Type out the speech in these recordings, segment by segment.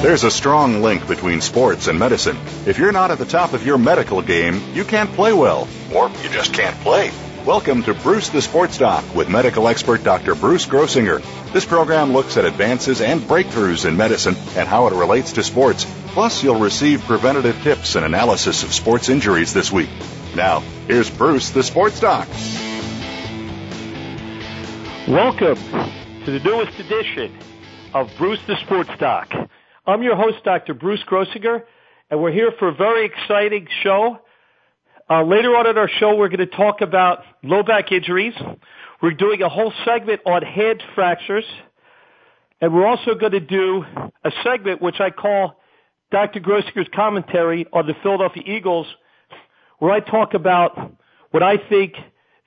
There's a strong link between sports and medicine. If you're not at the top of your medical game, you can't play well, or you just can't play. Welcome to Bruce the Sports Doc with medical expert Dr. Bruce Grossinger. This program looks at advances and breakthroughs in medicine and how it relates to sports. Plus, you'll receive preventative tips and analysis of sports injuries this week. Now, here's Bruce the Sports Doc. Welcome to the newest edition of Bruce the Sports Doc. I'm your host, Dr. Bruce Grossinger, and we're here for a very exciting show. Uh, later on in our show, we're going to talk about low back injuries. We're doing a whole segment on head fractures, and we're also going to do a segment which I call Dr. Grossinger's commentary on the Philadelphia Eagles, where I talk about what I think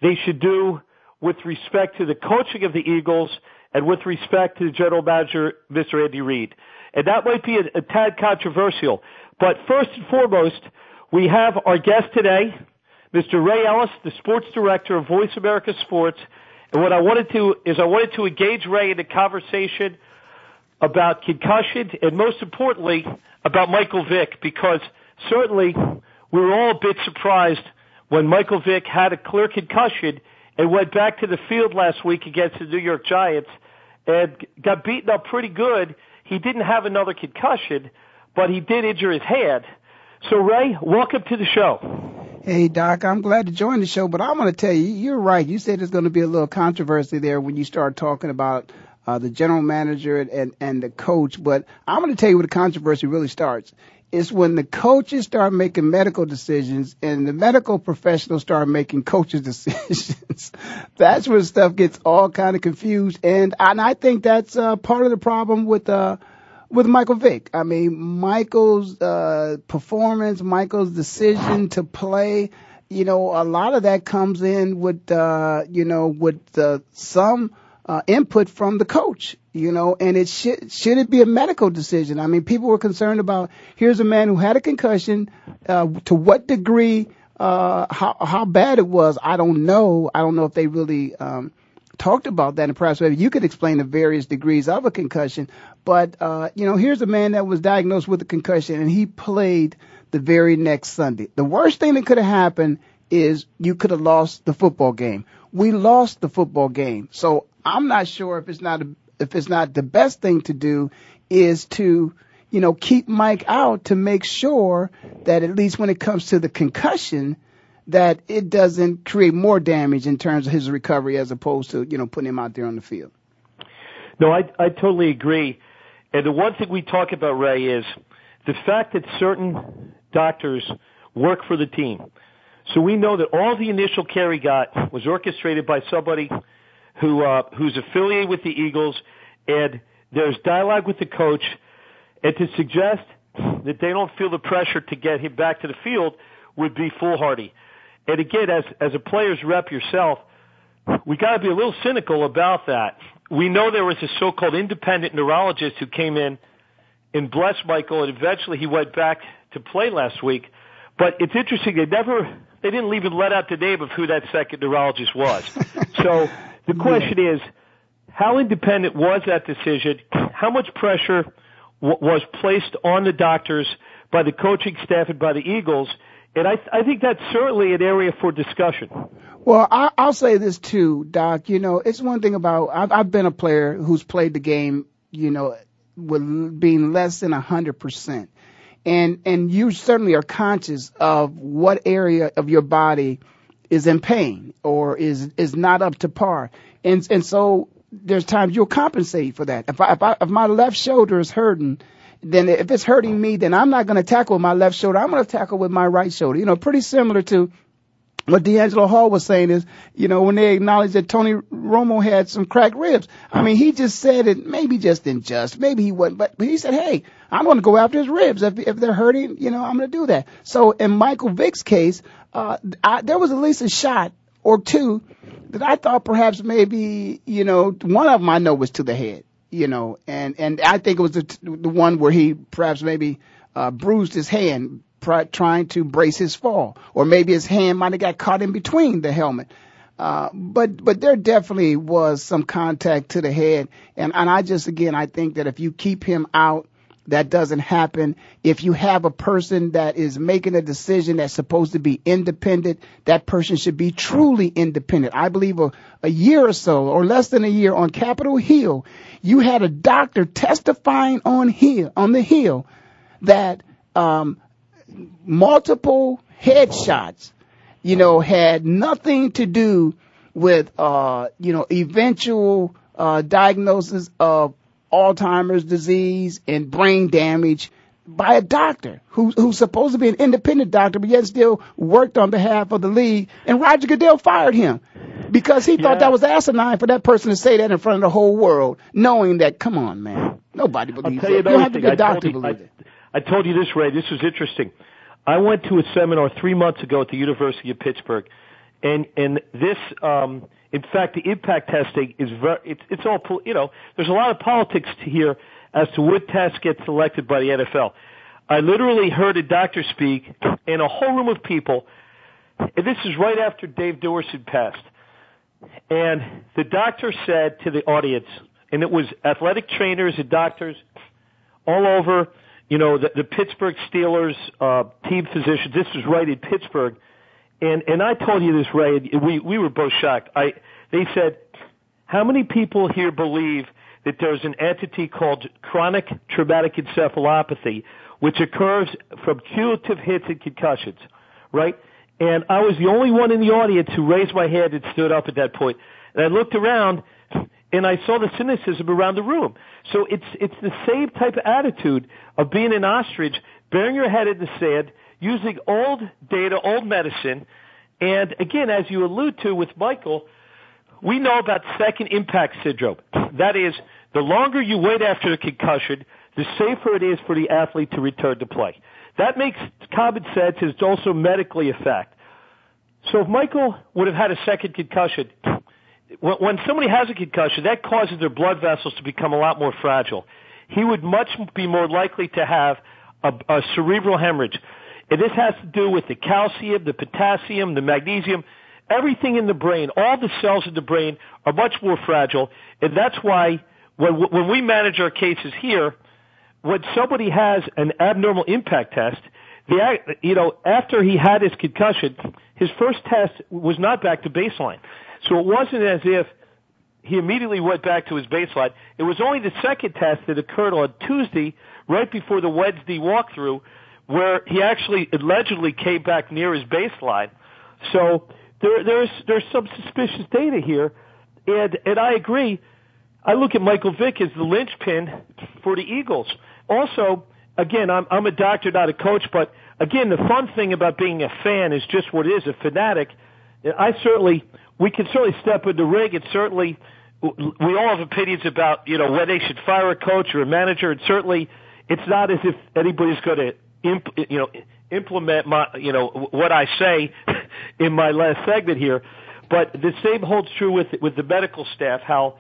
they should do with respect to the coaching of the Eagles and with respect to the general manager, Mr. Andy Reid and that might be a, a tad controversial. But first and foremost, we have our guest today, Mr. Ray Ellis, the sports director of Voice America Sports. And what I wanted to is I wanted to engage Ray in a conversation about concussion and most importantly about Michael Vick because certainly we were all a bit surprised when Michael Vick had a clear concussion and went back to the field last week against the New York Giants and got beaten up pretty good he didn't have another concussion, but he did injure his head. So Ray, welcome to the show. Hey Doc, I'm glad to join the show, but I'm going to tell you, you're right. You said there's going to be a little controversy there when you start talking about uh, the general manager and and the coach. But I'm going to tell you where the controversy really starts. It's when the coaches start making medical decisions and the medical professionals start making coaches decisions. that's where stuff gets all kind of confused. And, and I think that's uh, part of the problem with, uh, with Michael Vick. I mean, Michael's, uh, performance, Michael's decision to play, you know, a lot of that comes in with, uh, you know, with, uh, some, uh, input from the coach, you know, and it should should it be a medical decision? I mean, people were concerned about here's a man who had a concussion, uh, to what degree, uh, how how bad it was, I don't know. I don't know if they really um, talked about that, and perhaps maybe you could explain the various degrees of a concussion. But uh, you know, here's a man that was diagnosed with a concussion, and he played the very next Sunday. The worst thing that could have happened is you could have lost the football game. We lost the football game. So I'm not sure if it's not a, if it's not the best thing to do is to you know keep Mike out to make sure that at least when it comes to the concussion that it doesn't create more damage in terms of his recovery as opposed to you know putting him out there on the field. No, I I totally agree. And the one thing we talk about Ray is the fact that certain doctors work for the team. So we know that all the initial care he got was orchestrated by somebody who uh, who's affiliated with the Eagles, and there's dialogue with the coach, and to suggest that they don't feel the pressure to get him back to the field would be foolhardy. And again, as as a player's rep yourself, we got to be a little cynical about that. We know there was a so-called independent neurologist who came in and blessed Michael, and eventually he went back to play last week. But it's interesting; they never, they didn't even let out the name of who that second neurologist was. so the question is, how independent was that decision? How much pressure w- was placed on the doctors by the coaching staff and by the Eagles? And I, I think that's certainly an area for discussion. Well, I, I'll say this too, Doc. You know, it's one thing about I've, I've been a player who's played the game, you know, with being less than a hundred percent. and and you certainly are conscious of what area of your body is in pain or is is not up to par, and and so there's times you'll compensate for that. If I, if, I, if my left shoulder is hurting, then if it's hurting me, then I'm not going to tackle with my left shoulder. I'm going to tackle with my right shoulder. You know, pretty similar to what DeAngelo Hall was saying is, you know, when they acknowledged that Tony Romo had some cracked ribs, I mean, he just said it, maybe just in just, maybe he wasn't, but, but he said, hey, I'm going to go after his ribs. If, if they're hurting, you know, I'm going to do that. So in Michael Vick's case, uh, I, there was at least a shot or two that I thought perhaps maybe, you know, one of them I know was to the head, you know, and, and I think it was the, the one where he perhaps maybe, uh, bruised his hand trying to brace his fall, or maybe his hand might have got caught in between the helmet. Uh, but but there definitely was some contact to the head, and and I just again I think that if you keep him out, that doesn't happen. If you have a person that is making a decision that's supposed to be independent, that person should be truly independent. I believe a, a year or so, or less than a year, on Capitol Hill, you had a doctor testifying on hill on the hill that um, multiple headshots, you know, had nothing to do with, uh, you know, eventual uh, diagnosis of Alzheimer's disease and brain damage by a doctor who, who's supposed to be an independent doctor, but yet still worked on behalf of the league. And Roger Goodell fired him because he thought that was asinine for that person to say that in front of the whole world, knowing that, come on, man, nobody believes I'll tell that. You, you don't have to be a doctor to believe I, it. I told you this, Ray. This was interesting. I went to a seminar three months ago at the University of Pittsburgh, and and this, um, in fact, the impact testing is very. It's it's all you know. There's a lot of politics here as to what tests get selected by the NFL. I literally heard a doctor speak in a whole room of people, and this is right after Dave Duerson had passed. And the doctor said to the audience, and it was athletic trainers and doctors all over you know, the, the Pittsburgh Steelers uh, team physicians. This was right in Pittsburgh, and and I told you this, Ray. And we we were both shocked. I they said, how many people here believe that there's an entity called chronic traumatic encephalopathy, which occurs from cumulative hits and concussions, right? And I was the only one in the audience who raised my hand and stood up at that point. And I looked around, and I saw the cynicism around the room. So it's it's the same type of attitude of being an ostrich, burying your head in the sand, using old data, old medicine, and again, as you allude to with Michael, we know about second impact syndrome. That is, the longer you wait after a concussion, the safer it is for the athlete to return to play. That makes common sense. It's also medically a fact. So if Michael would have had a second concussion, when somebody has a concussion, that causes their blood vessels to become a lot more fragile. He would much be more likely to have a, a cerebral hemorrhage. And this has to do with the calcium, the potassium, the magnesium, everything in the brain. All the cells in the brain are much more fragile. And that's why when, when we manage our cases here, when somebody has an abnormal impact test, the, you know, after he had his concussion, his first test was not back to baseline. So it wasn't as if he immediately went back to his baseline. It was only the second test that occurred on Tuesday, right before the Wednesday walkthrough, where he actually allegedly came back near his baseline. So there, there's there's some suspicious data here, and and I agree. I look at Michael Vick as the linchpin for the Eagles. Also, again, I'm I'm a doctor, not a coach, but again, the fun thing about being a fan is just what it is, a fanatic. I certainly we can certainly step in the ring and certainly we all have opinions about you know when they should fire a coach or a manager, and certainly it's not as if anybody's going to imp, you know implement my you know what I say in my last segment here. But the same holds true with with the medical staff. How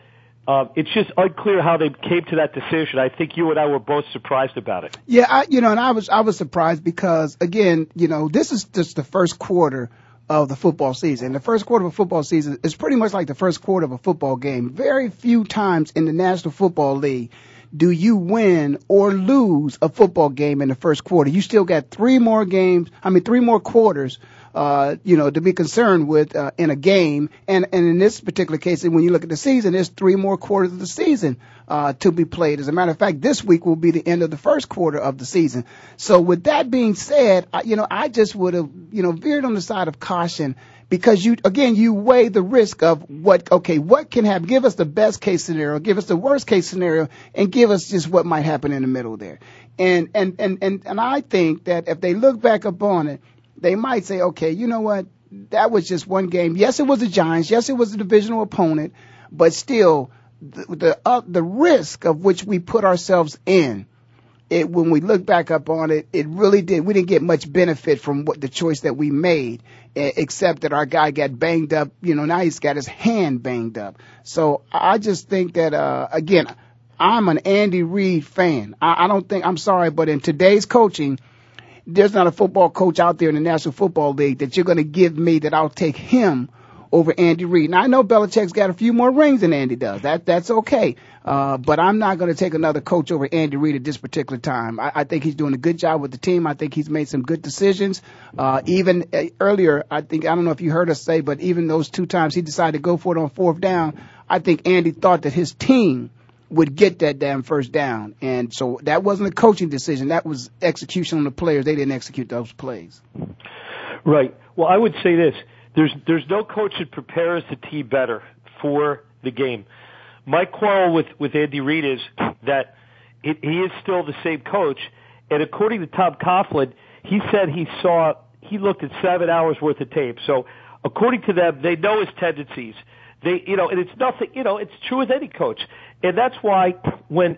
uh, it's just unclear how they came to that decision. I think you and I were both surprised about it. Yeah, I, you know, and I was I was surprised because again, you know, this is just the first quarter of the football season. The first quarter of a football season is pretty much like the first quarter of a football game. Very few times in the National Football League do you win or lose a football game in the first quarter? You still got three more games, I mean, three more quarters uh, you know, to be concerned with uh, in a game. And, and in this particular case, when you look at the season, there's three more quarters of the season uh, to be played. As a matter of fact, this week will be the end of the first quarter of the season. So with that being said, I, you know, I just would have, you know, veered on the side of caution because you again you weigh the risk of what okay what can happen give us the best case scenario give us the worst case scenario and give us just what might happen in the middle there and and and and, and I think that if they look back upon it they might say, okay, you know what? That was just one game. Yes, it was the Giants. Yes, it was a divisional opponent, but still, the the, uh, the risk of which we put ourselves in, it when we look back up on it, it really did. We didn't get much benefit from what the choice that we made, except that our guy got banged up. You know, now he's got his hand banged up. So I just think that uh, again, I'm an Andy Reid fan. I, I don't think I'm sorry, but in today's coaching there's not a football coach out there in the National Football League that you're going to give me that I'll take him over Andy Reid. Now I know Belichick's got a few more rings than Andy does. That that's okay. Uh, but I'm not going to take another coach over Andy Reid at this particular time. I, I think he's doing a good job with the team. I think he's made some good decisions. Uh, even uh, earlier, I think I don't know if you heard us say, but even those two times he decided to go for it on fourth down, I think Andy thought that his team would get that damn first down. And so that wasn't a coaching decision. That was execution on the players. They didn't execute those plays. Right. Well, I would say this. There's, there's no coach that prepares the team better for the game. My quarrel with, with Andy Reid is that it, he is still the same coach. And according to Tom Coughlin, he said he saw, he looked at seven hours worth of tape. So according to them, they know his tendencies. They, you know, and it's nothing, you know, it's true with any coach. And that's why when,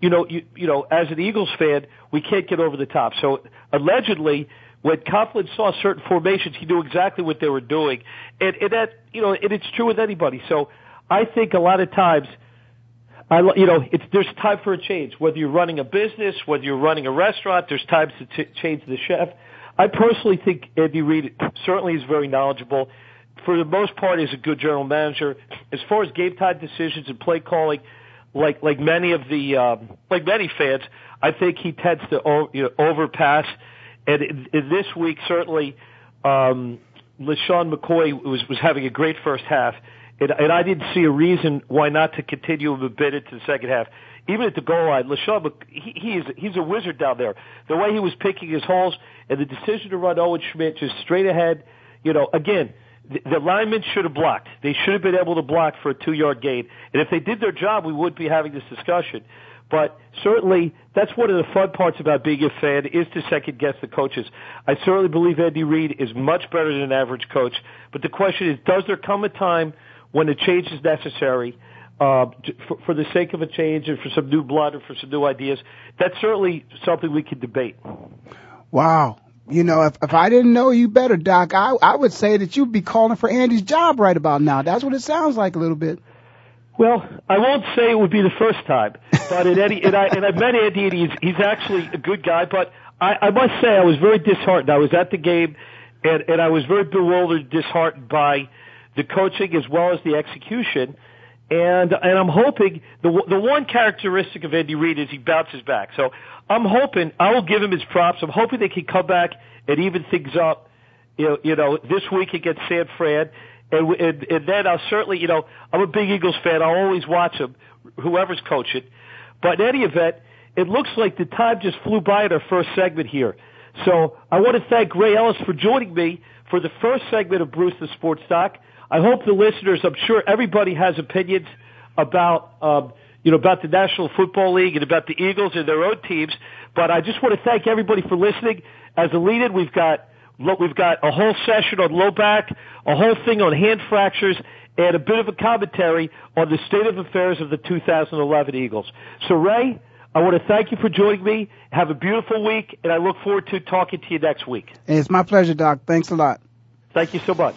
you know, you, you know, as an Eagles fan, we can't get over the top. So allegedly, when Coughlin saw certain formations, he knew exactly what they were doing. And, and that, you know, and it's true with anybody. So I think a lot of times, I, you know, it's, there's time for a change. Whether you're running a business, whether you're running a restaurant, there's times to change the chef. I personally think Andy Reid certainly is very knowledgeable for the most part, is a good general manager. As far as game time decisions and play calling, like like many of the um, like many fans, I think he tends to you know, overpass. And in, in this week, certainly, um, LeSean McCoy was was having a great first half, and, and I didn't see a reason why not to continue him a bit into the second half. Even at the goal line, LeSean, he, he he's a wizard down there. The way he was picking his holes and the decision to run Owen Schmitt just straight ahead, you know, again the, linemen should have blocked. They should have been able to block for a two-yard gain. And if they did their job, we wouldn't be having this discussion. But certainly, that's one of the fun parts about being a fan is to second guess the coaches. I certainly believe Andy Reid is much better than an average coach. But the question is, does there come a time when a change is necessary? Uh, for, for the sake of a change and for some new blood or for some new ideas, that's certainly something we could debate. Wow, you know, if, if I didn't know you better, Doc, I, I would say that you'd be calling for Andy's job right about now. That's what it sounds like a little bit. Well, I won't say it would be the first time, but in any, and I, and I've met Andy and he's, he's actually a good guy, but I, I must say I was very disheartened. I was at the game and, and I was very bewildered, disheartened by the coaching as well as the execution. And, and I'm hoping the, the one characteristic of Andy Reid is he bounces back. So I'm hoping I will give him his props. I'm hoping they can come back and even things up. You know, you know this week against San Fran, and, and and then I'll certainly, you know, I'm a big Eagles fan. I'll always watch them, whoever's coaching. But in any event, it looks like the time just flew by in our first segment here. So I want to thank Ray Ellis for joining me for the first segment of Bruce the Sports Doc. I hope the listeners, I'm sure everybody has opinions about um, you know, about the National Football League and about the Eagles and their own teams. But I just want to thank everybody for listening. As a lead-in, we've got we've got a whole session on low back, a whole thing on hand fractures, and a bit of a commentary on the state of affairs of the 2011 Eagles. So, Ray, I want to thank you for joining me. Have a beautiful week, and I look forward to talking to you next week. It's my pleasure, Doc. Thanks a lot. Thank you so much.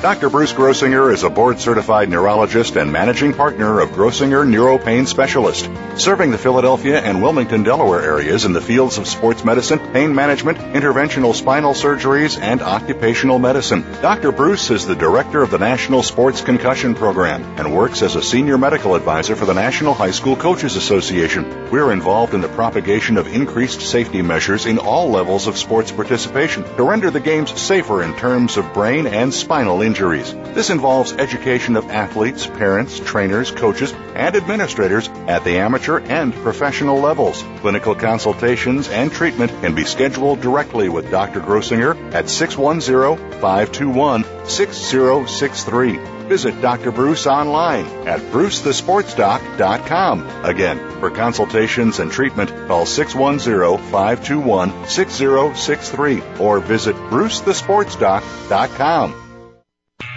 Dr. Bruce Grossinger is a board certified neurologist and managing partner of Grossinger Neuropain Specialist, serving the Philadelphia and Wilmington, Delaware areas in the fields of sports medicine, pain management, interventional spinal surgeries, and occupational medicine. Dr. Bruce is the director of the National Sports Concussion Program and works as a senior medical advisor for the National High School Coaches Association. We're involved in the propagation of increased safety measures in all levels of sports participation to render the games safer in terms of brain and spinal injuries. This involves education of athletes, parents, trainers, coaches, and administrators at the amateur and professional levels. Clinical consultations and treatment can be scheduled directly with Dr. Grossinger at 610-521-6063. Visit Dr. Bruce online at brucethesportsdoc.com. Again, for consultations and treatment, call 610-521-6063 or visit brucethesportsdoc.com.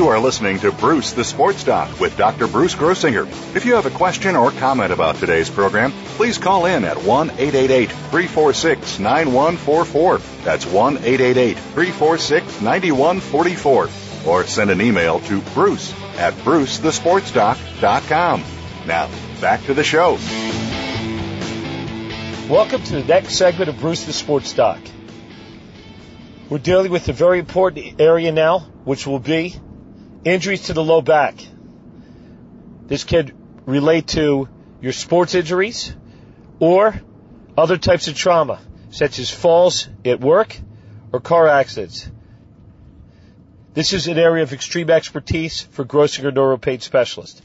You are listening to Bruce the Sports Doc with Dr. Bruce Grossinger. If you have a question or comment about today's program, please call in at 1 888 346 9144. That's 1 888 346 9144. Or send an email to bruce at brucethesportsdoc.com. Now, back to the show. Welcome to the next segment of Bruce the Sports Doc. We're dealing with a very important area now, which will be injuries to the low back. This could relate to your sports injuries or other types of trauma, such as falls at work or car accidents. This is an area of extreme expertise for Grossinger Neuropain Specialist.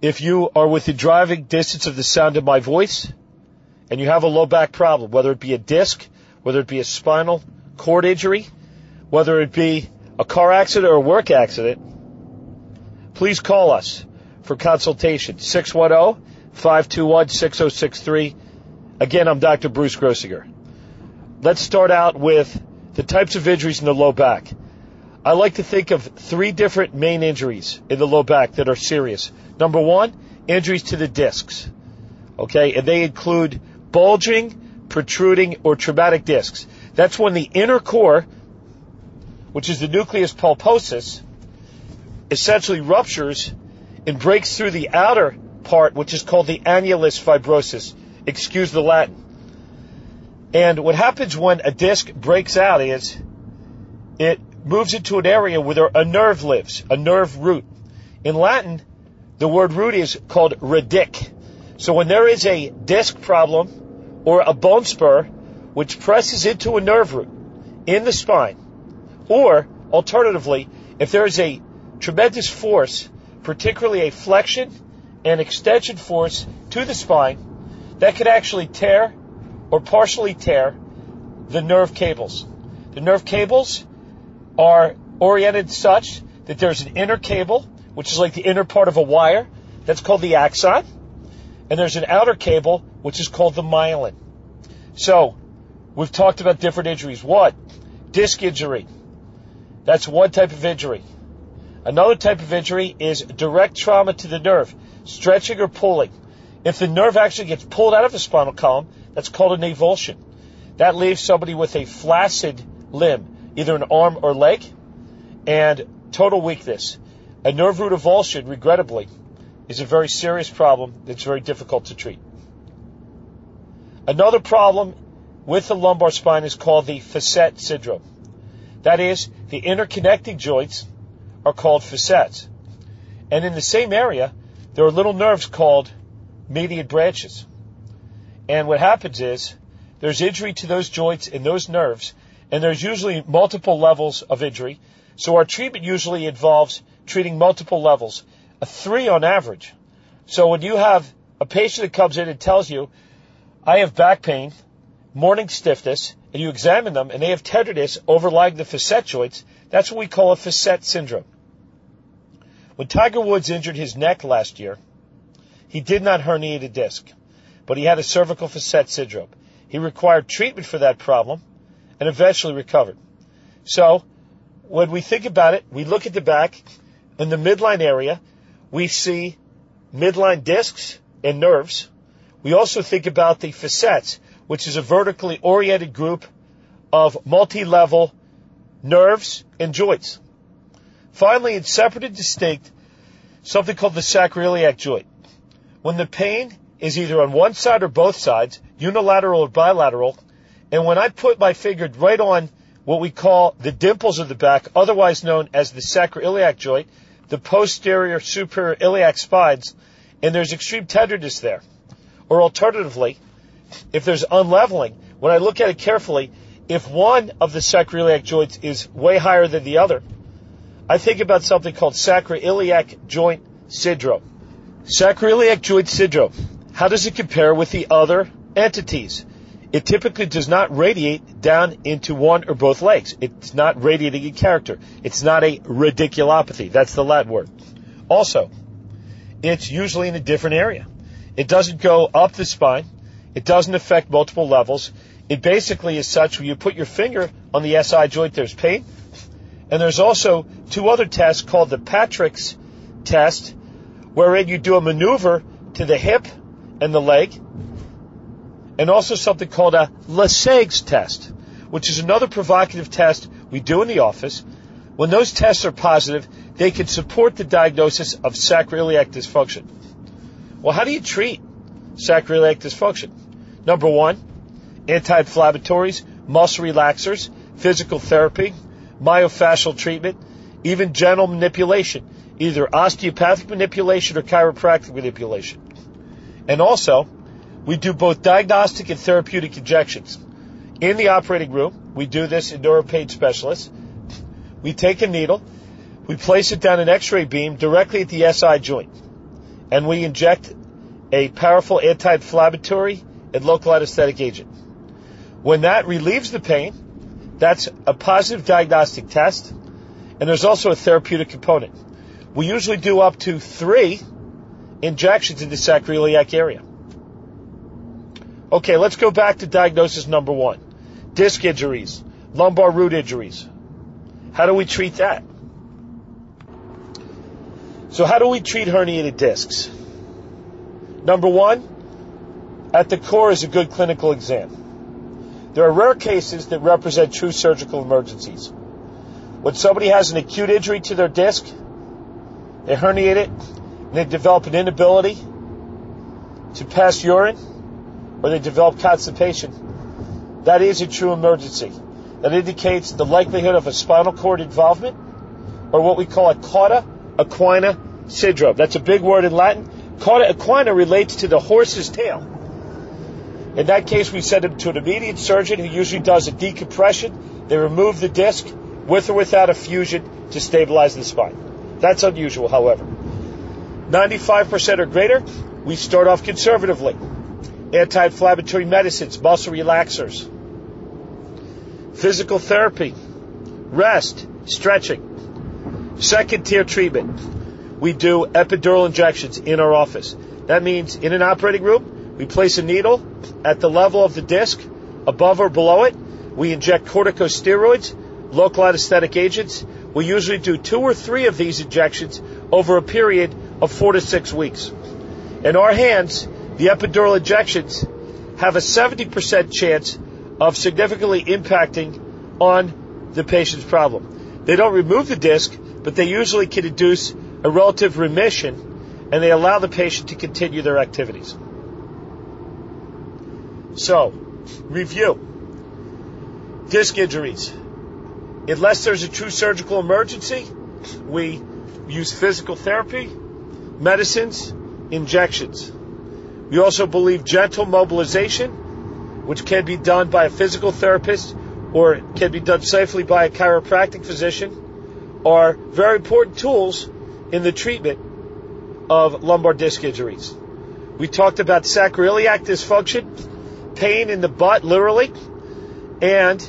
If you are within driving distance of the sound of my voice and you have a low back problem, whether it be a disc, whether it be a spinal cord injury, whether it be a car accident or a work accident, please call us for consultation. 610-521-6063. Again, I'm Dr. Bruce Grossinger. Let's start out with the types of injuries in the low back. I like to think of three different main injuries in the low back that are serious. Number one, injuries to the discs. Okay, and they include bulging, protruding, or traumatic discs. That's when the inner core which is the nucleus pulposus, essentially ruptures and breaks through the outer part, which is called the annulus fibrosus. Excuse the Latin. And what happens when a disc breaks out is it moves into an area where a nerve lives, a nerve root. In Latin, the word root is called radic. So when there is a disc problem or a bone spur which presses into a nerve root in the spine, or, alternatively, if there is a tremendous force, particularly a flexion and extension force to the spine, that could actually tear or partially tear the nerve cables. The nerve cables are oriented such that there's an inner cable, which is like the inner part of a wire, that's called the axon, and there's an outer cable, which is called the myelin. So, we've talked about different injuries. What? Disc injury. That's one type of injury. Another type of injury is direct trauma to the nerve, stretching or pulling. If the nerve actually gets pulled out of the spinal column, that's called an avulsion. That leaves somebody with a flaccid limb, either an arm or leg, and total weakness. A nerve root avulsion, regrettably, is a very serious problem that's very difficult to treat. Another problem with the lumbar spine is called the facet syndrome. That is, the interconnecting joints are called facets. And in the same area, there are little nerves called median branches. And what happens is there's injury to those joints and those nerves, and there's usually multiple levels of injury. So our treatment usually involves treating multiple levels, a three on average. So when you have a patient that comes in and tells you, I have back pain, morning stiffness, and you examine them and they have tenderness overlying the facet joints, that's what we call a facet syndrome. When Tiger Woods injured his neck last year, he did not herniate a disc, but he had a cervical facet syndrome. He required treatment for that problem and eventually recovered. So, when we think about it, we look at the back, in the midline area, we see midline discs and nerves. We also think about the facets, which is a vertically oriented group of multi-level nerves and joints. Finally, it's separate and distinct, something called the sacroiliac joint. When the pain is either on one side or both sides, unilateral or bilateral, and when I put my finger right on what we call the dimples of the back, otherwise known as the sacroiliac joint, the posterior superior iliac spines, and there's extreme tenderness there. Or alternatively, if there's unleveling, when I look at it carefully, if one of the sacroiliac joints is way higher than the other, I think about something called sacroiliac joint syndrome. Sacroiliac joint syndrome. How does it compare with the other entities? It typically does not radiate down into one or both legs. It's not radiating in character. It's not a radiculopathy. That's the Latin word. Also, it's usually in a different area. It doesn't go up the spine. It doesn't affect multiple levels. It basically is such when you put your finger on the SI joint, there's pain. And there's also two other tests called the Patrick's test, wherein you do a maneuver to the hip and the leg, and also something called a Lasegue's test, which is another provocative test we do in the office. When those tests are positive, they can support the diagnosis of sacroiliac dysfunction. Well, how do you treat sacroiliac dysfunction? Number one, anti-inflammatories, muscle relaxers, physical therapy, myofascial treatment, even gentle manipulation, either osteopathic manipulation or chiropractic manipulation. And also, we do both diagnostic and therapeutic injections. In the operating room, we do this in neuropain specialists. We take a needle, we place it down an x-ray beam directly at the SI joint, and we inject a powerful anti-inflammatory and local anesthetic agent. When that relieves the pain, that's a positive diagnostic test, and there's also a therapeutic component. We usually do up to three injections in the sacroiliac area. Okay, let's go back to diagnosis number one. Disc injuries, lumbar root injuries. How do we treat that? So how do we treat herniated discs? Number one, at the core is a good clinical exam. There are rare cases that represent true surgical emergencies. When somebody has an acute injury to their disc, they herniate it, and they develop an inability to pass urine, or they develop constipation. That is a true emergency. That indicates the likelihood of a spinal cord involvement, or what we call a cauda equina syndrome. That's a big word in Latin. Cauda equina relates to the horse's tail. In that case, we send him to an immediate surgeon who usually does a decompression. They remove the disc with or without a fusion to stabilize the spine. That's unusual, however. 95% or greater, we start off conservatively. Anti-inflammatory medicines, muscle relaxers, physical therapy, rest, stretching. Second tier treatment, we do epidural injections in our office. That means in an operating room, we place a needle at the level of the disc, above or below it. We inject corticosteroids, local anesthetic agents. We usually do two or three of these injections over a period of four to six weeks. In our hands, the epidural injections have a 70% chance of significantly impacting on the patient's problem. They don't remove the disc, but they usually can induce a relative remission and they allow the patient to continue their activities. So, review. Disc injuries. Unless there's a true surgical emergency, we use physical therapy, medicines, injections. We also believe gentle mobilization which can be done by a physical therapist or can be done safely by a chiropractic physician, are very important tools in the treatment of lumbar disc injuries. We talked about sacroiliac dysfunction, pain in the butt, literally, and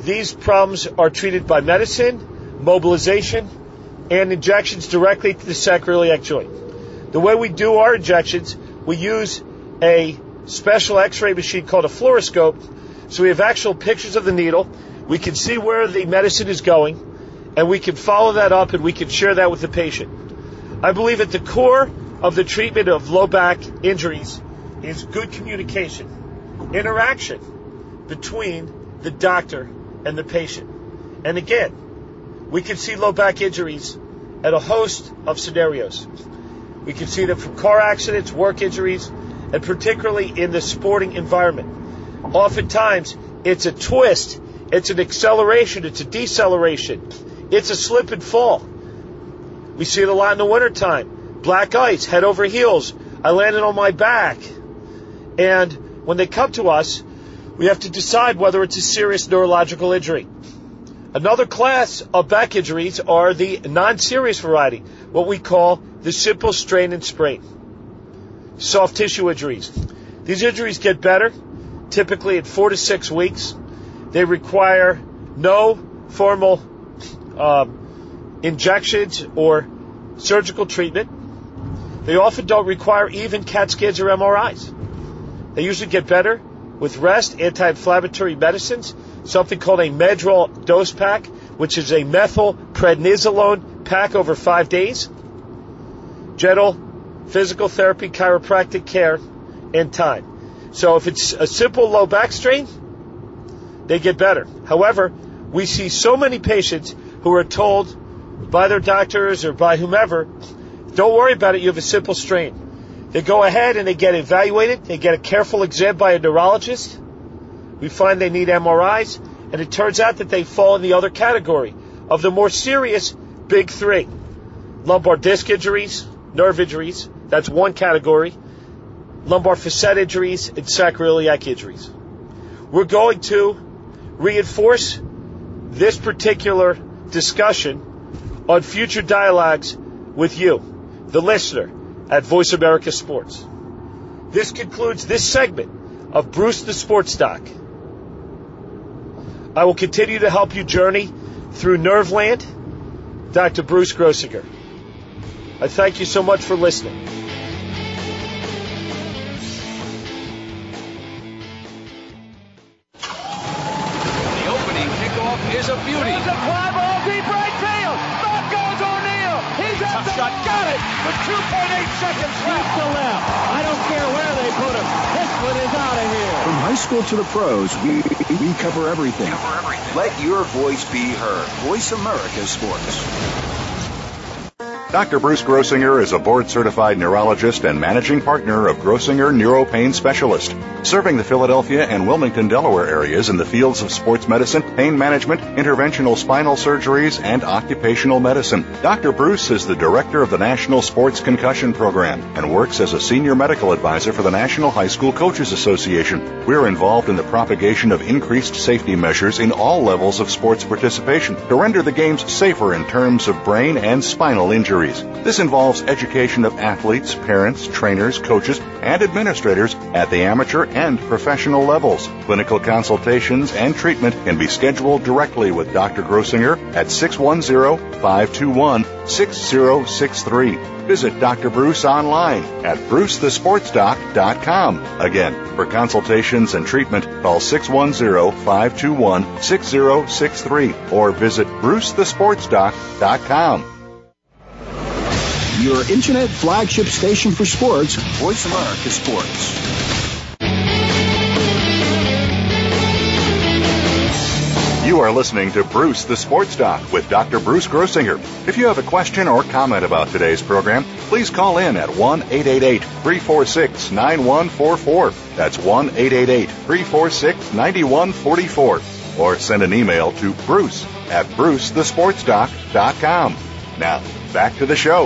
these problems are treated by medicine, mobilization, and injections directly to the sacroiliac joint. The way we do our injections, we use a special x-ray machine called a fluoroscope. So we have actual pictures of the needle. We can see where the medicine is going and we can follow that up and we can share that with the patient. I believe at the core of the treatment of low back injuries is good communication, interaction between the doctor and the patient. And again, we can see low back injuries at a host of scenarios. We can see them from car accidents, work injuries, and particularly in the sporting environment. Oftentimes, it's a twist, it's an acceleration, it's a deceleration, it's a slip and fall. We see it a lot in the wintertime. Black ice, head over heels. I landed on my back. And when they come to us, we have to decide whether it's a serious neurological injury. Another class of back injuries are the non-serious variety, what we call the simple strain and sprain. Soft tissue injuries. These injuries get better, typically in four to six weeks. They require no formal um, injections or surgical treatment. They often don't require even CAT scans or MRIs. They usually get better with rest, anti-inflammatory medicines, something called a Medrol dose pack, which is a methylprednisolone pack over five days, gentle physical therapy, chiropractic care, and time. So if it's a simple low back strain, they get better. However, we see so many patients who are told by their doctors or by whomever, don't worry about it, you have a simple strain. They go ahead and they get evaluated. They get a careful exam by a neurologist. We find they need MRIs, and it turns out that they fall in the other category of the more serious big three. Lumbar disc injuries, nerve injuries, that's one category. Lumbar facet injuries and sacroiliac injuries. We're going to reinforce this particular discussion on future dialogues with you, the listener, at Voice America Sports. This concludes this segment of Bruce the Sports Doc. I will continue to help you journey through Nerveland, Dr. Bruce Grossinger. I thank you so much for listening. To the pros, we, we cover everything. Let your voice be heard. Voice America Sports. Dr. Bruce Grossinger is a board certified neurologist and managing partner of Grossinger Neuropain Specialist, serving the Philadelphia and Wilmington, Delaware areas in the fields of sports medicine, pain management, interventional spinal surgeries, and occupational medicine. Dr. Bruce is the director of the National Sports Concussion Program and works as a senior medical advisor for the National High School Coaches Association. We're involved in the propagation of increased safety measures in all levels of sports participation to render the games safer in terms of brain and spinal injuries. This involves education of athletes, parents, trainers, coaches, and administrators at the amateur and professional levels. Clinical consultations and treatment can be scheduled directly with Dr. Grossinger at 610-521-6063. Visit Dr. Bruce online at brucethesportsdoc.com. Again, for consultations and treatment, call 610-521-6063 or visit brucethesportsdoc.com. Your internet flagship station for sports, Voice America Sports. You are listening to Bruce the Sports Doc with Dr. Bruce Grossinger. If you have a question or comment about today's program, please call in at 1 888 346 9144. That's 1 888 346 9144. Or send an email to bruce at brucethesportsdoc.com. Now, back to the show.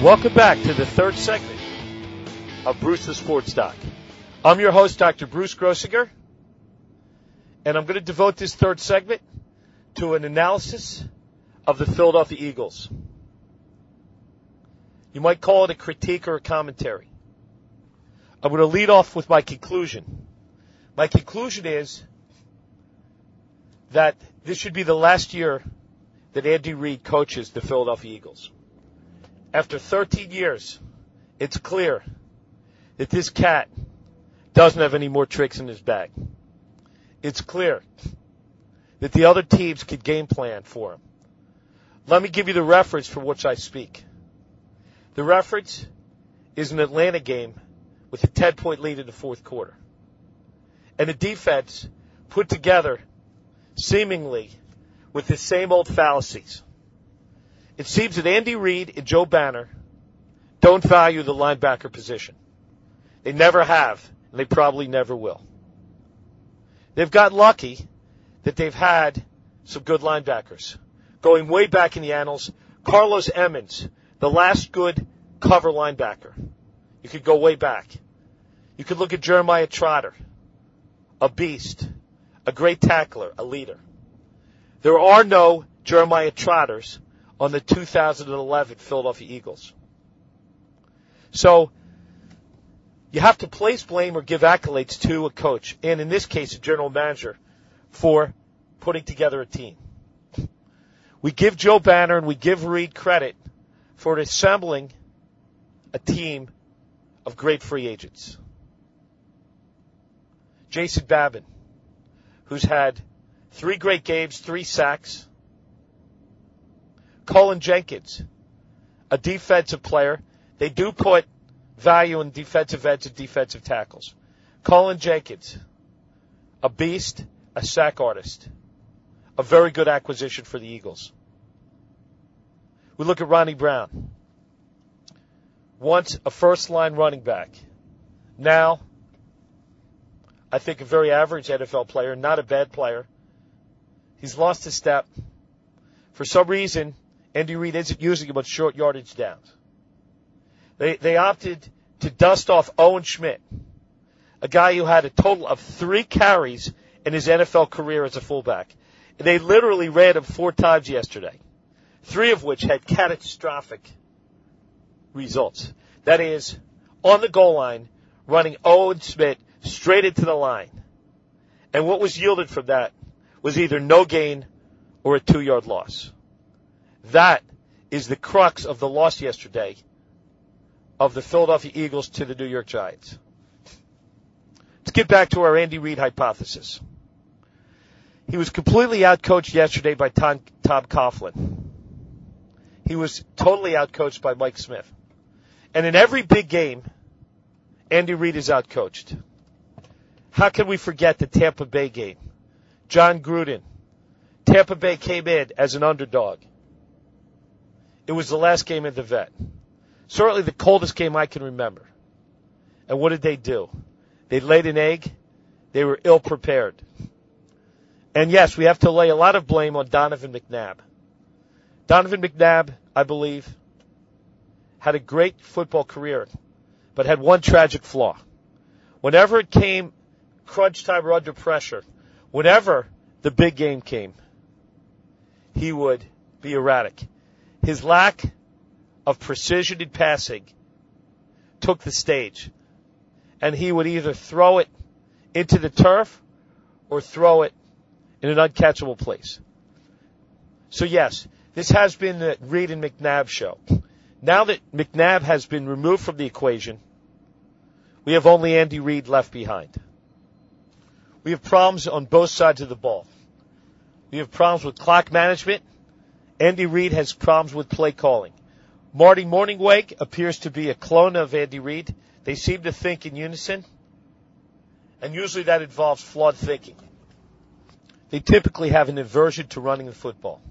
Welcome back to the third segment of Bruce the Sports Doc. I'm your host, Dr. Bruce Grossinger, and I'm going to devote this third segment to an analysis of the Philadelphia Eagles. You might call it a critique or a commentary. I'm going to lead off with my conclusion. My conclusion is that this should be the last year that Andy Reid coaches the Philadelphia Eagles. After 13 years, it's clear that this cat doesn't have any more tricks in his bag. It's clear that the other teams could game plan for him. Let me give you the reference for which I speak. The reference is an Atlanta game with a 10 point lead in the fourth quarter. And the defense put together seemingly with the same old fallacies. It seems that Andy Reid and Joe Banner don't value the linebacker position. They never have, and they probably never will. They've got lucky that they've had some good linebackers. Going way back in the annals, Carlos Emmons, the last good cover linebacker. You could go way back. You could look at Jeremiah Trotter, a beast, a great tackler, a leader. There are no Jeremiah Trotters on the 2011 Philadelphia Eagles. So, you have to place blame or give accolades to a coach, and in this case, a general manager, for putting together a team. We give Joe Banner and we give Reid credit for assembling a team of great free agents. Jason Babin, who's had three great games, three sacks. Cullen Jenkins, a defensive player. They do put value in defensive ends and defensive tackles. Cullen Jenkins, a beast, a sack artist. A very good acquisition for the Eagles. We look at Ronnie Brown. Once a first line running back. Now, I think a very average NFL player, not a bad player. He's lost his step. For some reason, Andy Reid isn't using him on short yardage downs. They, they opted to dust off Owen Schmitt, a guy who had a total of three carries in his NFL career as a fullback. They literally ran him four times yesterday, three of which had catastrophic results. That is, on the goal line, running Owen Schmitt straight into the line. And what was yielded from that was either no gain or a two yard loss. That is the crux of the loss yesterday of the Philadelphia Eagles to the New York Giants. Let's get back to our Andy Reid hypothesis. He was completely outcoached yesterday by Tom, Tom Coughlin. He was totally outcoached by Mike Smith. And in every big game, Andy Reid is outcoached. How can we forget the Tampa Bay game? Jon Gruden. Tampa Bay came in as an underdog. It was the last game of the vet. Certainly the coldest game I can remember. And what did they do? They laid an egg. They were ill prepared. And yes, we have to lay a lot of blame on Donovan McNabb. Donovan McNabb, I believe, had a great football career, but had one tragic flaw. Whenever it came crunch time or under pressure, whenever the big game came, he would be erratic. His lack of precision in passing took the stage. And he would either throw it into the turf or throw it in an uncatchable place. So yes, this has been the Reid and McNabb show. Now that McNabb has been removed from the equation, we have only Andy Reid left behind. We have problems on both sides of the ball. We have problems with clock management. Andy Reid has problems with play calling. Marty Mornhinweg appears to be a clone of Andy Reid. They seem to think in unison, and usually that involves flawed thinking. They typically have an aversion to running the football.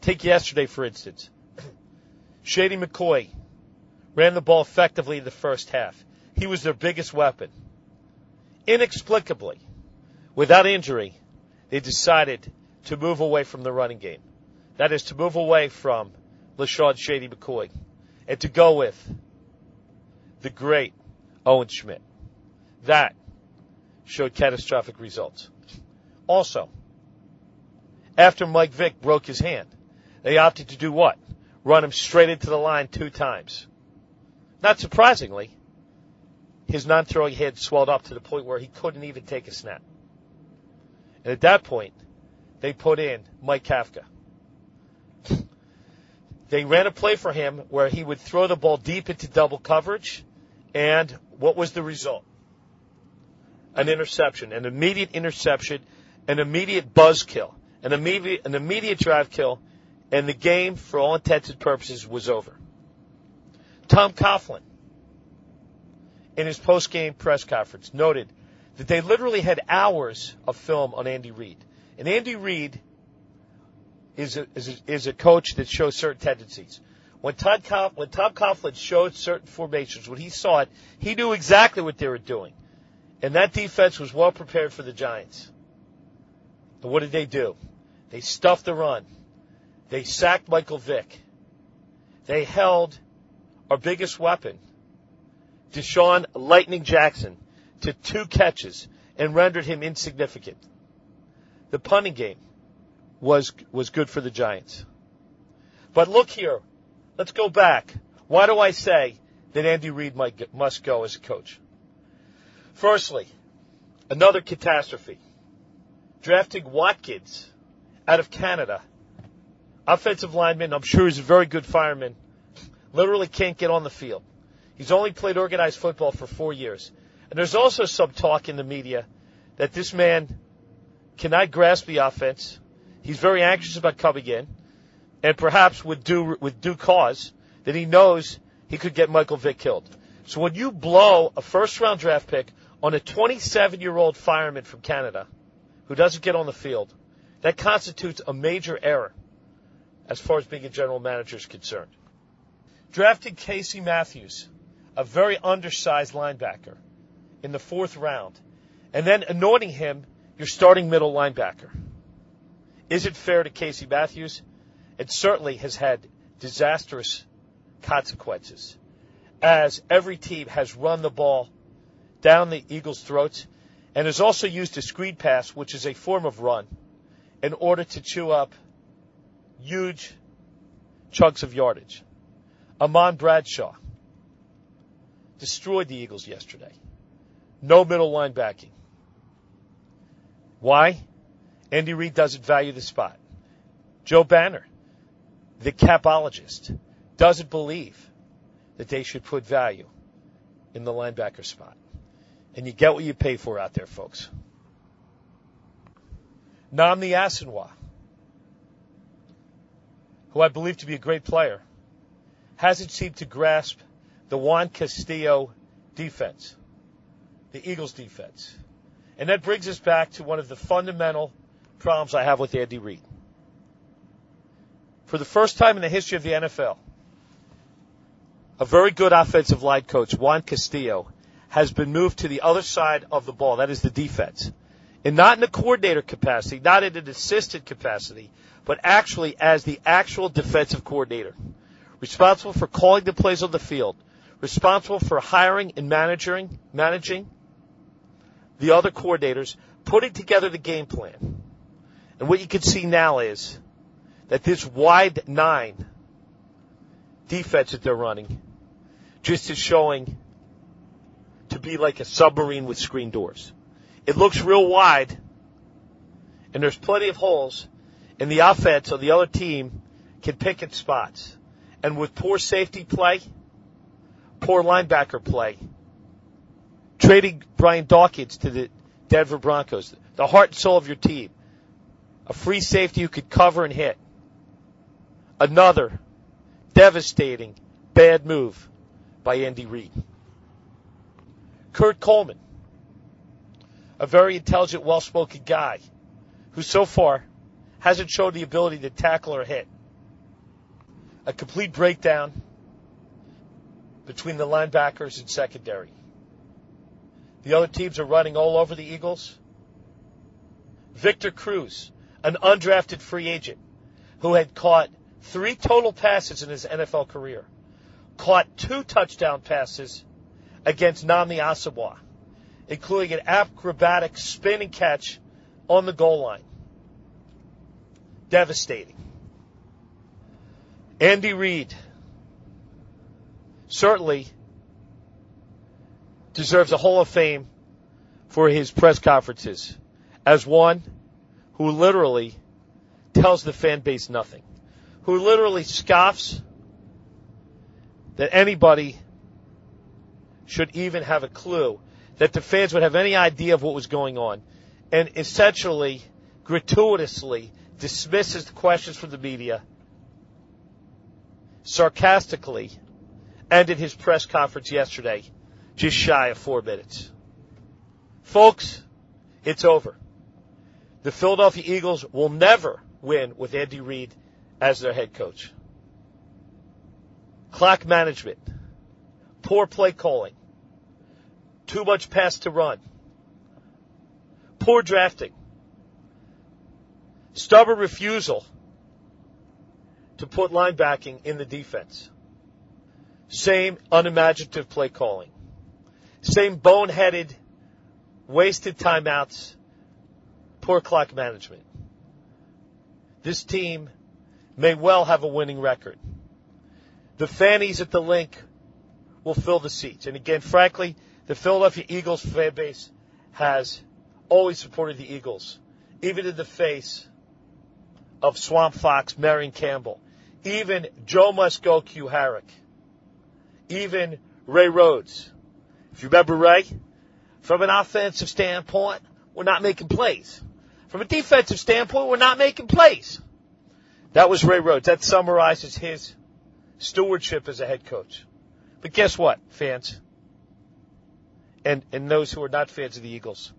Take yesterday, for instance. Shady McCoy ran the ball effectively in the first half. He was their biggest weapon. Inexplicably, without injury, they decided to move away from the running game. That is to move away from LeSean Shady McCoy and to go with the great Owen Schmitt. That showed catastrophic results. Also, after Mike Vick broke his hand, they opted to do what? Run him straight into the line two times. Not surprisingly, his non-throwing head swelled up to the point where he couldn't even take a snap. And at that point, they put in Mike Kafka. They ran a play for him where he would throw the ball deep into double coverage, and what was the result? An interception, an immediate interception, an immediate buzz kill, an immediate, an immediate drive kill, and the game, for all intents and purposes, was over. Tom Coughlin, in his post-game press conference, noted that they literally had hours of film on Andy Reid. And Andy Reid is a, is a, is a coach that shows certain tendencies. When Todd Cough, when Tom Coughlin showed certain formations, when he saw it, he knew exactly what they were doing. And that defense was well prepared for the Giants. And what did they do? They stuffed the run. They sacked Michael Vick. They held our biggest weapon, DeSean Lightning Jackson, to two catches and rendered him insignificant. The punting game was was good for the Giants. But look here, let's go back. Why do I say that Andy Reid might, must go as a coach? Firstly, another catastrophe. Drafting Watkins out of Canada. Offensive lineman, I'm sure he's a very good fireman. Literally can't get on the field. He's only played organized football for four years. And there's also some talk in the media that this man cannot grasp the offense. He's very anxious about coming in, and perhaps with due with due cause that he knows he could get Michael Vick killed. So when you blow a first round draft pick on a 27 year old fireman from Canada who doesn't get on the field, that constitutes a major error as far as being a general manager is concerned. Drafting Casey Matthews, a very undersized linebacker, in the fourth round, and then anointing him your starting middle linebacker. Is it fair to Casey Matthews? It certainly has had disastrous consequences as every team has run the ball down the Eagles' throats and has also used a screen pass, which is a form of run, in order to chew up huge chunks of yardage. Ahmad Bradshaw destroyed the Eagles yesterday. No middle linebacking. Why? Andy Reid doesn't value the spot. Joe Banner, the capologist, doesn't believe that they should put value in the linebacker spot. And you get what you pay for out there, folks. Nnamdi Asomugha, who I believe to be a great player, hasn't seemed to grasp the Juan Castillo defense, the Eagles defense. And that brings us back to one of the fundamental problems I have with Andy Reid. For the first time in the history of the NFL, a very good offensive line coach, Juan Castillo, has been moved to the other side of the ball. That is the defense. And not in a coordinator capacity, not in an assistant capacity, but actually as the actual defensive coordinator. Responsible for calling the plays on the field. Responsible for hiring and managing, managing the other coordinators, putting together the game plan. And what you can see now is that this wide nine defense that they're running just is showing to be like a submarine with screen doors. It looks real wide, and there's plenty of holes, and the offense of the other team can pick its spots. And with poor safety play, poor linebacker play, trading Brian Dawkins to the Denver Broncos, the heart and soul of your team, a free safety you could cover and hit. Another devastating bad move by Andy Reid. Kurt Coleman, a very intelligent, well-spoken guy who so far hasn't shown the ability to tackle or hit. A complete breakdown between the linebackers and secondary. The other teams are running all over the Eagles. Victor Cruz, an undrafted free agent who had caught three total passes in his NFL career, caught two touchdown passes against Nnamdi Asomugha. including an acrobatic spin and catch on the goal line. Devastating. Andy Reid certainly deserves a Hall of Fame for his press conferences as one who literally tells the fan base nothing, who literally scoffs that anybody should even have a clue, that the fans would have any idea of what was going on, and essentially, gratuitously dismisses the questions from the media, sarcastically ended his press conference yesterday just shy of four minutes. Folks, it's over. The Philadelphia Eagles will never win with Andy Reid as their head coach. Clock management, poor play calling, too much pass to run, poor drafting, stubborn refusal to put linebacking in the defense. Same unimaginative play calling. Same boneheaded, wasted timeouts, poor clock management. This team may well have a winning record. The fannies at the Linc will fill the seats. And again, frankly, the Philadelphia Eagles fan base has always supported the Eagles, even in the face of Swamp Fox, Marion Campbell, even Joe Kuharich, even Ray Rhodes. If you remember Ray, from an offensive standpoint, we're not making plays. From a defensive standpoint, we're not making plays. That was Ray Rhodes. That summarizes his stewardship as a head coach. But guess what, fans? And, and those who are not fans of the Eagles.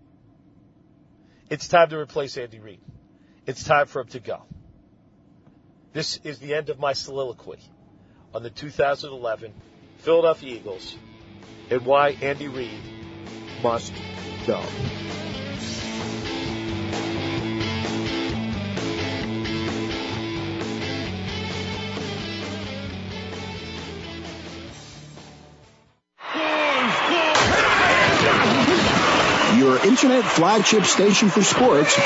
It's time to replace Andy Reid. It's time for him to go. This is the end of my soliloquy on the 2011 Philadelphia Eagles and why Andy Reid must go. Your internet flagship station for sports.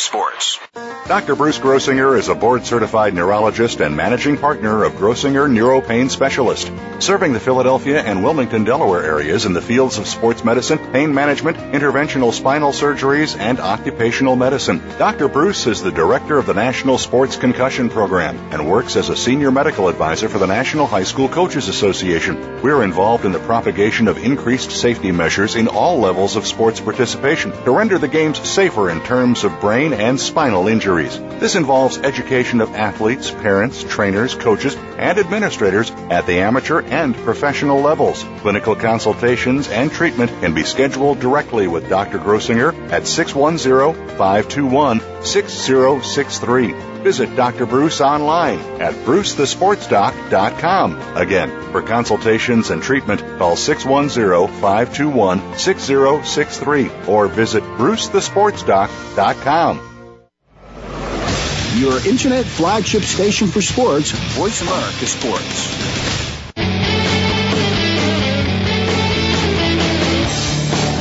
Sports. Dr. Bruce Grossinger is a board certified neurologist and managing partner of Grossinger Neuropain Specialist, serving the Philadelphia and Wilmington, Delaware areas in the fields of sports medicine, pain management, interventional spinal surgeries, and occupational medicine. Dr. Bruce is the director of the National Sports Concussion Program and works as a senior medical advisor for the National High School Coaches Association. We're involved in the propagation of increased safety measures in all levels of sports participation to render the games safer in terms of brain and spinal injuries. This involves education of athletes, parents, trainers, coaches, and administrators at the amateur and professional levels. Clinical consultations and treatment can be scheduled directly with Dr. Grossinger at 610-521-6063. Visit Dr. Bruce online at brucethesportsdoc.com. Again, for consultations and treatment, call 610-521-6063 or visit brucethesportsdoc.com. Your internet flagship station for sports, Voice America Sports.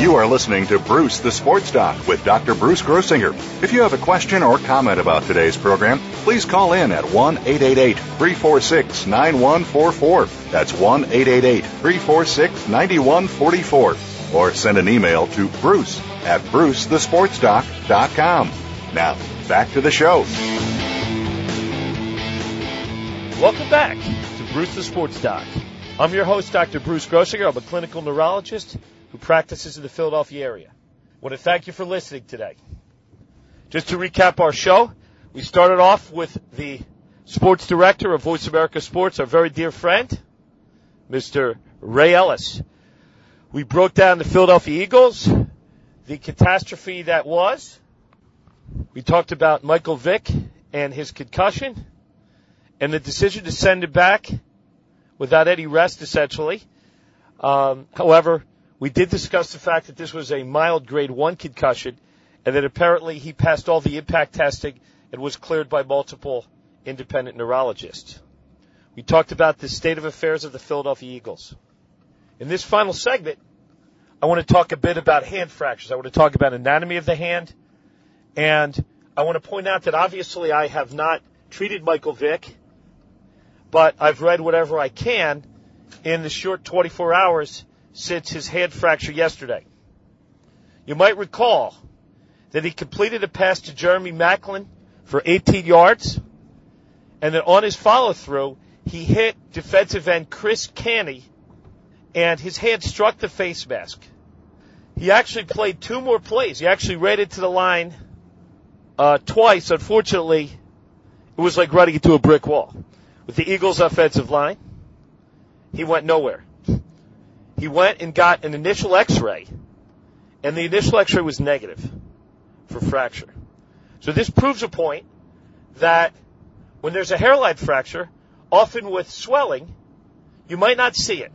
You are listening to Bruce the Sports Doc with Dr. Bruce Grossinger. If you have a question or comment about today's program, please call in at 1 888 346 9144. That's 1 888 346 9144. Or send an email to bruce at brucethesportsdoc.com. Now, back to the show. Welcome back to Bruce the Sports Doc. I'm your host, Dr. Bruce Grossinger. I'm a clinical neurologist who practices in the Philadelphia area. I want to thank you for listening today. Just to recap our show, we started off with the sports director of Voice America Sports, our very dear friend, Mr. Ray Ellis. We broke down the Philadelphia Eagles, the catastrophe that was. We talked about Michael Vick and his concussion and the decision to send him back without any rest, essentially. Um, however, we did discuss the fact that this was a mild grade one concussion and that apparently he passed all the impact testing and was cleared by multiple independent neurologists. We talked about the state of affairs of the Philadelphia Eagles. In this final segment, I want to talk a bit about hand fractures. I want to talk about anatomy of the hand, and I want to point out that obviously I have not treated Michael Vick, but I've read whatever I can in the short 24 hours since his hand fracture yesterday. You might recall that he completed a pass to Jeremy Maclin for 18 yards, and then on his follow through, he hit defensive end Chris Canty, and his hand struck the face mask. He actually played two more plays. He actually ran into the line uh, twice. Unfortunately, it was like running into a brick wall. With the Eagles' offensive line, he went nowhere. He went and got an initial X-ray, and the initial X-ray was negative for fracture. So this proves a point that when there's a hairline fracture, often with swelling, you might not see it.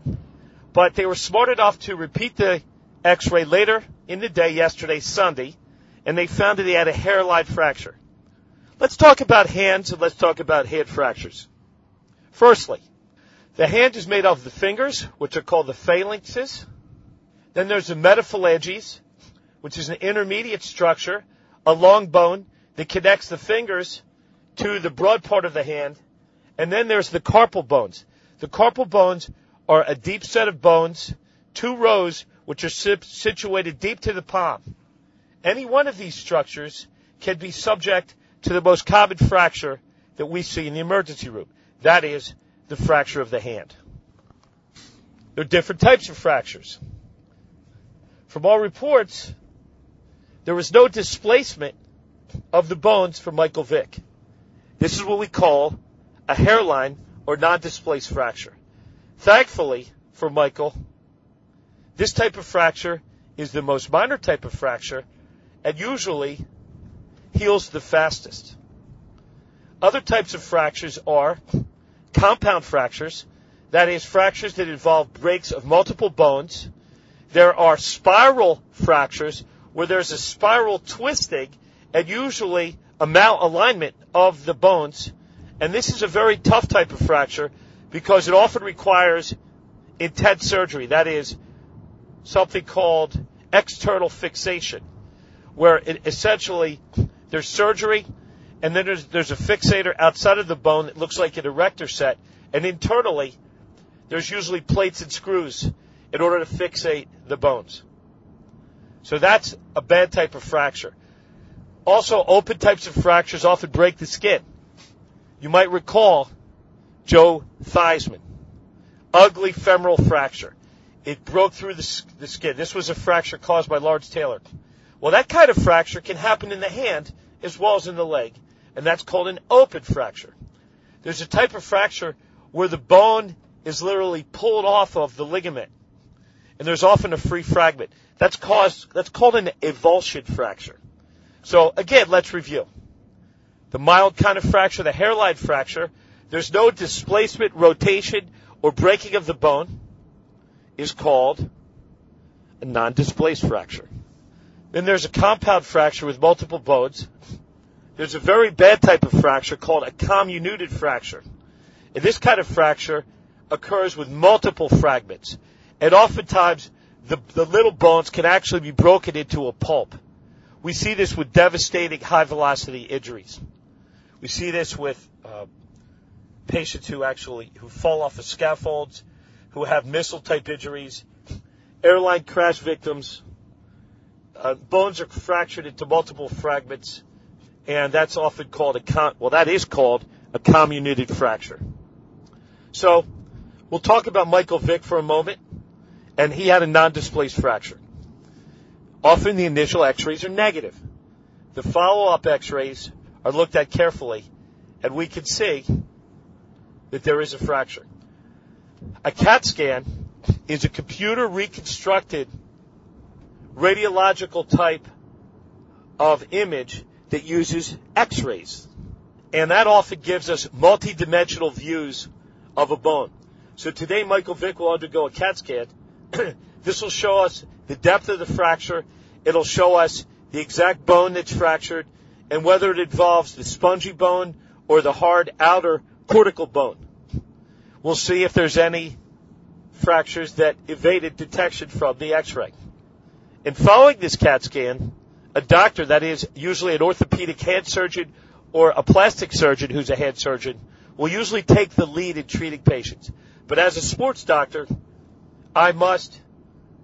But they were smart enough to repeat the x-ray later in the day yesterday, Sunday, and they found that he had a hairline fracture. Let's talk about hands and let's talk about hand fractures. Firstly, the hand is made of the fingers, which are called the phalanxes. Then there's the metaphalanges, which is an intermediate structure, a long bone that connects the fingers to the broad part of the hand. And then there's the carpal bones. The carpal bones are a deep set of bones, two rows, which are situated deep to the palm. Any one of these structures can be subject to the most common fracture that we see in the emergency room. That is the fracture of the hand. There are different types of fractures. From all reports, there was no displacement of the bones for Michael Vick. This is what we call a hairline or non-displaced fracture. Thankfully for Michael, this type of fracture is the most minor type of fracture and usually heals the fastest. Other types of fractures are compound fractures, that is, fractures that involve breaks of multiple bones. There are spiral fractures, where there's a spiral twisting and usually a malalignment of the bones. And this is a very tough type of fracture because it often requires intense surgery. That is something called external fixation, where essentially there's surgery and then there's, there's a fixator outside of the bone that looks like an erector set. And internally, there's usually plates and screws in order to fixate the bones. So that's a bad type of fracture. Also, open types of fractures often break the skin. You might recall Joe Theismann. Ugly femoral fracture. It broke through the, the skin. This was a fracture caused by Lawrence Taylor. Well, that kind of fracture can happen in the hand as well as in the leg, and that's called an open fracture. There's a type of fracture where the bone is literally pulled off of the ligament, and there's often a free fragment. That's caused, that's called an avulsion fracture. So again, let's review. The mild kind of fracture, the hairline fracture, there's no displacement, rotation, or breaking of the bone, is called a non-displaced fracture. Then there's a compound fracture with multiple bones. There's a very bad type of fracture called a comminuted fracture. And this kind of fracture occurs with multiple fragments. And oftentimes the, the little bones can actually be broken into a pulp. We see this with devastating high velocity injuries. We see this with uh, patients who actually who fall off of scaffolds, who have missile type injuries, airline crash victims. Uh, bones are fractured into multiple fragments, and that's often called a con- well, that is called a comminuted fracture. So, we'll talk about Michael Vick for a moment and he had a non-displaced fracture. Often the initial x-rays are negative. The follow-up x-rays are looked at carefully and we can see that there is a fracture. A CAT scan is a computer reconstructed radiological type of image that uses x-rays. And that often gives us multi-dimensional views of a bone. So today Michael Vick will undergo a CAT scan this will show us the depth of the fracture. It'll show us the exact bone that's fractured and whether it involves the spongy bone or the hard outer cortical bone. We'll see if there's any fractures that evaded detection from the x-ray. And following this CAT scan, a doctor, that is usually an orthopedic hand surgeon or a plastic surgeon who's a hand surgeon, will usually take the lead in treating patients. But as a sports doctor, I must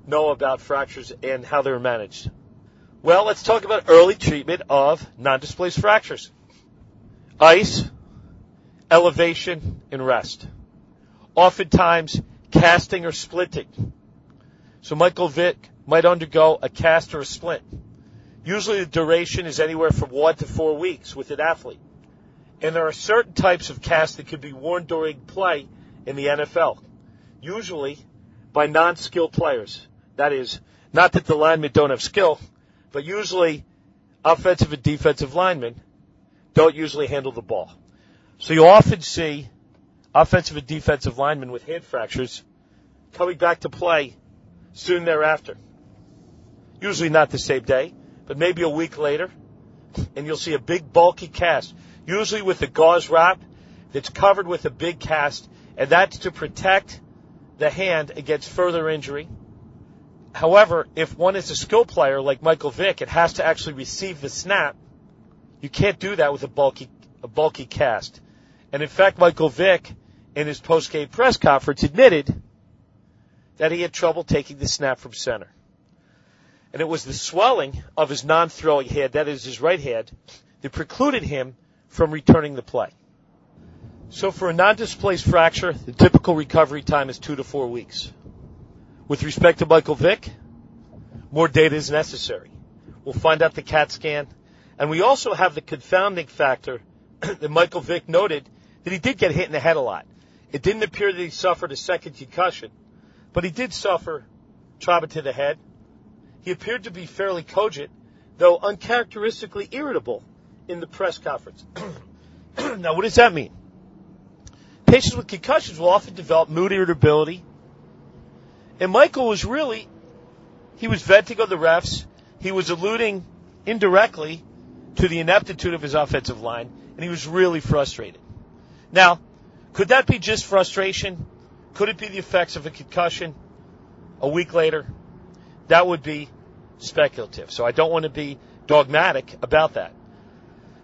know about fractures and how they're managed. Well, let's talk about early treatment of non-displaced fractures. Ice, elevation, and rest. Oftentimes, casting or splinting. So Michael Vick might undergo a cast or a splint. Usually the duration is anywhere from one to four weeks with an athlete. And there are certain types of casts that could be worn during play in the NFL. Usually by non-skilled players. That is, not that the linemen don't have skill, but usually offensive and defensive linemen don't usually handle the ball. So you often see offensive and defensive linemen with hand fractures coming back to play soon thereafter. Usually not the same day, but maybe a week later, and you'll see a big bulky cast, usually with a gauze wrap that's covered with a big cast, and that's to protect the hand against further injury. However, if one is a skill player like Michael Vick, it has to actually receive the snap. You can't do that with a bulky, a bulky cast. And in fact, Michael Vick, in his post-game press conference, admitted that he had trouble taking the snap from center. And it was the swelling of his non-throwing hand, that is his right hand, that precluded him from returning the play. So for a non-displaced fracture, the typical recovery time is two to four weeks. With respect to Michael Vick, more data is necessary. We'll find out the CAT scan. And we also have the confounding factor that Michael Vick noted that he did get hit in the head a lot. It didn't appear that he suffered a second concussion, but he did suffer trauma to the head. He appeared to be fairly cogent, though uncharacteristically irritable in the press conference. now, what does that mean? Patients with concussions will often develop mood irritability. And Michael was really, he was venting on the refs. He was alluding indirectly to the ineptitude of his offensive line, and he was really frustrated. Now, could that be just frustration? Could it be the effects of a concussion a week later? That would be speculative. So I don't want to be dogmatic about that.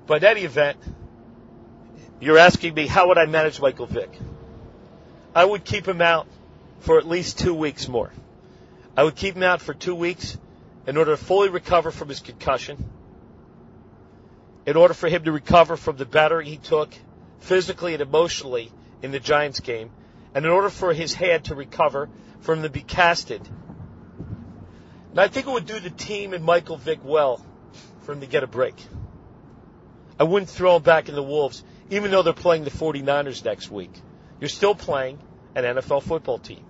But in any event, you're asking me how would I manage Michael Vick? I would keep him out for at least two weeks more. I would keep him out for two weeks in order to fully recover from his concussion, in order for him to recover from the battery he took physically and emotionally in the Giants game, and in order for his hand to recover from the be casted. And I think it would do the team and Michael Vick well for him to get a break. I wouldn't throw him back in the Wolves, even though they're playing the 49ers next week. You're still playing an NFL football team.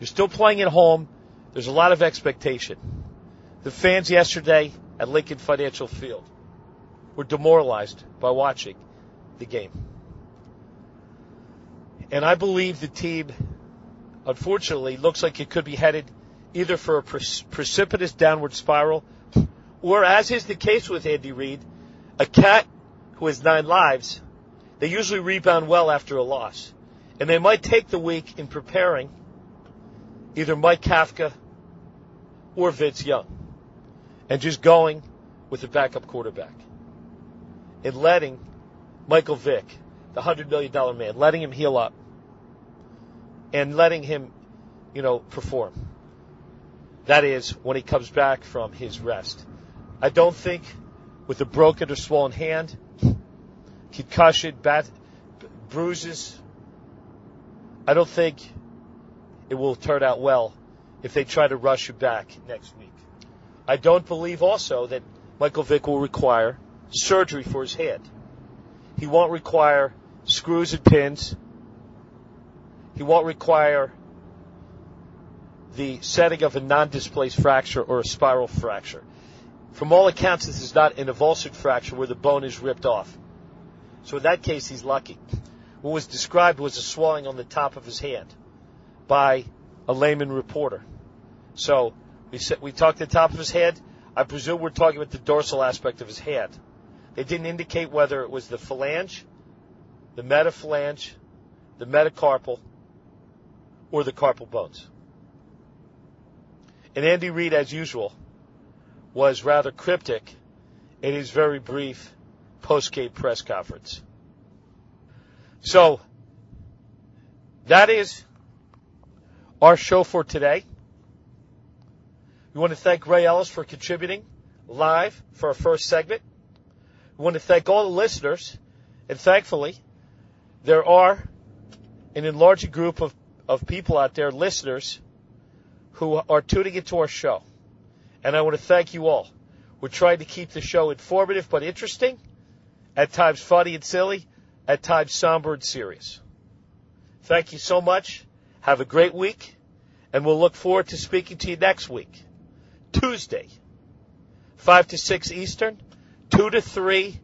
You're still playing at home. There's a lot of expectation. The fans yesterday at Lincoln Financial Field were demoralized by watching the game. And I believe the team, unfortunately, looks like it could be headed either for a precipitous downward spiral, or as is the case with Andy Reid, a cat who has nine lives, they usually rebound well after a loss. And they might take the week in preparing either Mike Kafka or Vince Young and just going with the backup quarterback and letting Michael Vick, the $100 million man, letting him heal up and letting him, you know, perform. That is when he comes back from his rest. I don't think with a broken or swollen hand, concussion, bad bruises, I don't think it will turn out well if they try to rush you back next week. I don't believe also that Michael Vick will require surgery for his hand. He won't require screws and pins. He won't require the setting of a non-displaced fracture or a spiral fracture. From all accounts, this is not an avulsed fracture where the bone is ripped off. So in that case, he's lucky. What was described was a swelling on the top of his hand by a layman reporter. So we said, we talked the top of his head. I presume we're talking about the dorsal aspect of his hand. They didn't indicate whether it was the phalange, the metaphalange, the metacarpal, or the carpal bones. And Andy Reid, as usual, was rather cryptic in his very brief post-game press conference. So, that is our show for today. We want to thank Ray Ellis for contributing live for our first segment. We want to thank all the listeners, and thankfully, there are an enlarging group of, of people out there, listeners, who are tuning into our show. And I want to thank you all. We're trying to keep the show informative but interesting, at times funny and silly, at times somber and serious. Thank you so much. Have a great week, and we'll look forward to speaking to you next week. Tuesday, 5 to 6 Eastern, 2 to 3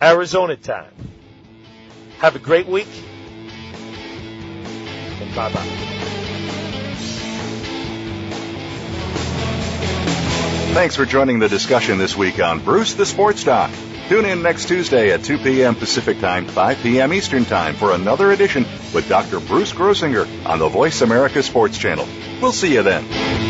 Arizona time. Have a great week, and bye Thanks for joining the discussion this week on Bruce the Sports Doc. Tune in next Tuesday at 2 p.m. Pacific Time, 5 p.m. Eastern Time for another edition with Dr. Bruce Grossinger on the Voice America Sports Channel. We'll see you then.